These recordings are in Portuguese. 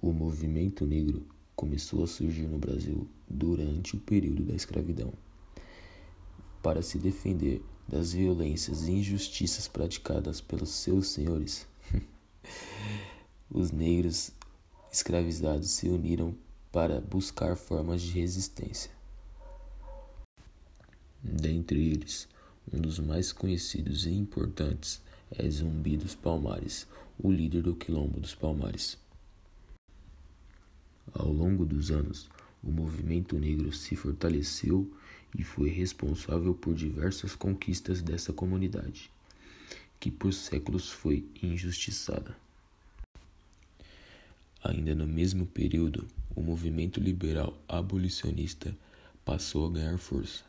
O movimento negro começou a surgir no Brasil durante o período da escravidão. Para se defender das violências e injustiças praticadas pelos seus senhores, os negros escravizados se uniram para buscar formas de resistência. Dentre eles, um dos mais conhecidos e importantes é Zumbi dos Palmares, o líder do Quilombo dos Palmares. Ao longo dos anos, o movimento negro se fortaleceu e foi responsável por diversas conquistas dessa comunidade, que por séculos foi injustiçada. Ainda no mesmo período, o movimento liberal abolicionista passou a ganhar força,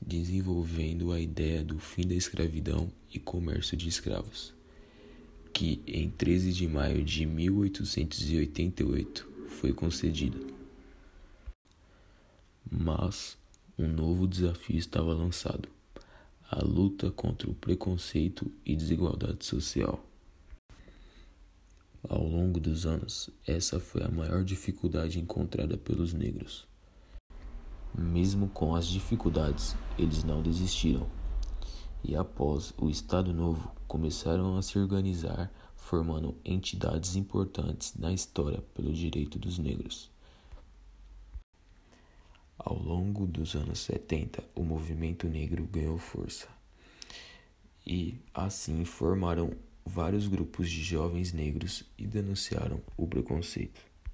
desenvolvendo a ideia do fim da escravidão e comércio de escravos, que em 13 de maio de 1888 foi concedida. Mas um novo desafio estava lançado: a luta contra o preconceito e desigualdade social. Ao longo dos anos, essa foi a maior dificuldade encontrada pelos negros. Mesmo com as dificuldades, eles não desistiram. E após o Estado Novo, começaram a se organizar formando entidades importantes na história pelo direito dos negros. Ao longo dos anos 70, o movimento negro ganhou força e assim formaram vários grupos de jovens negros e denunciaram o preconceito.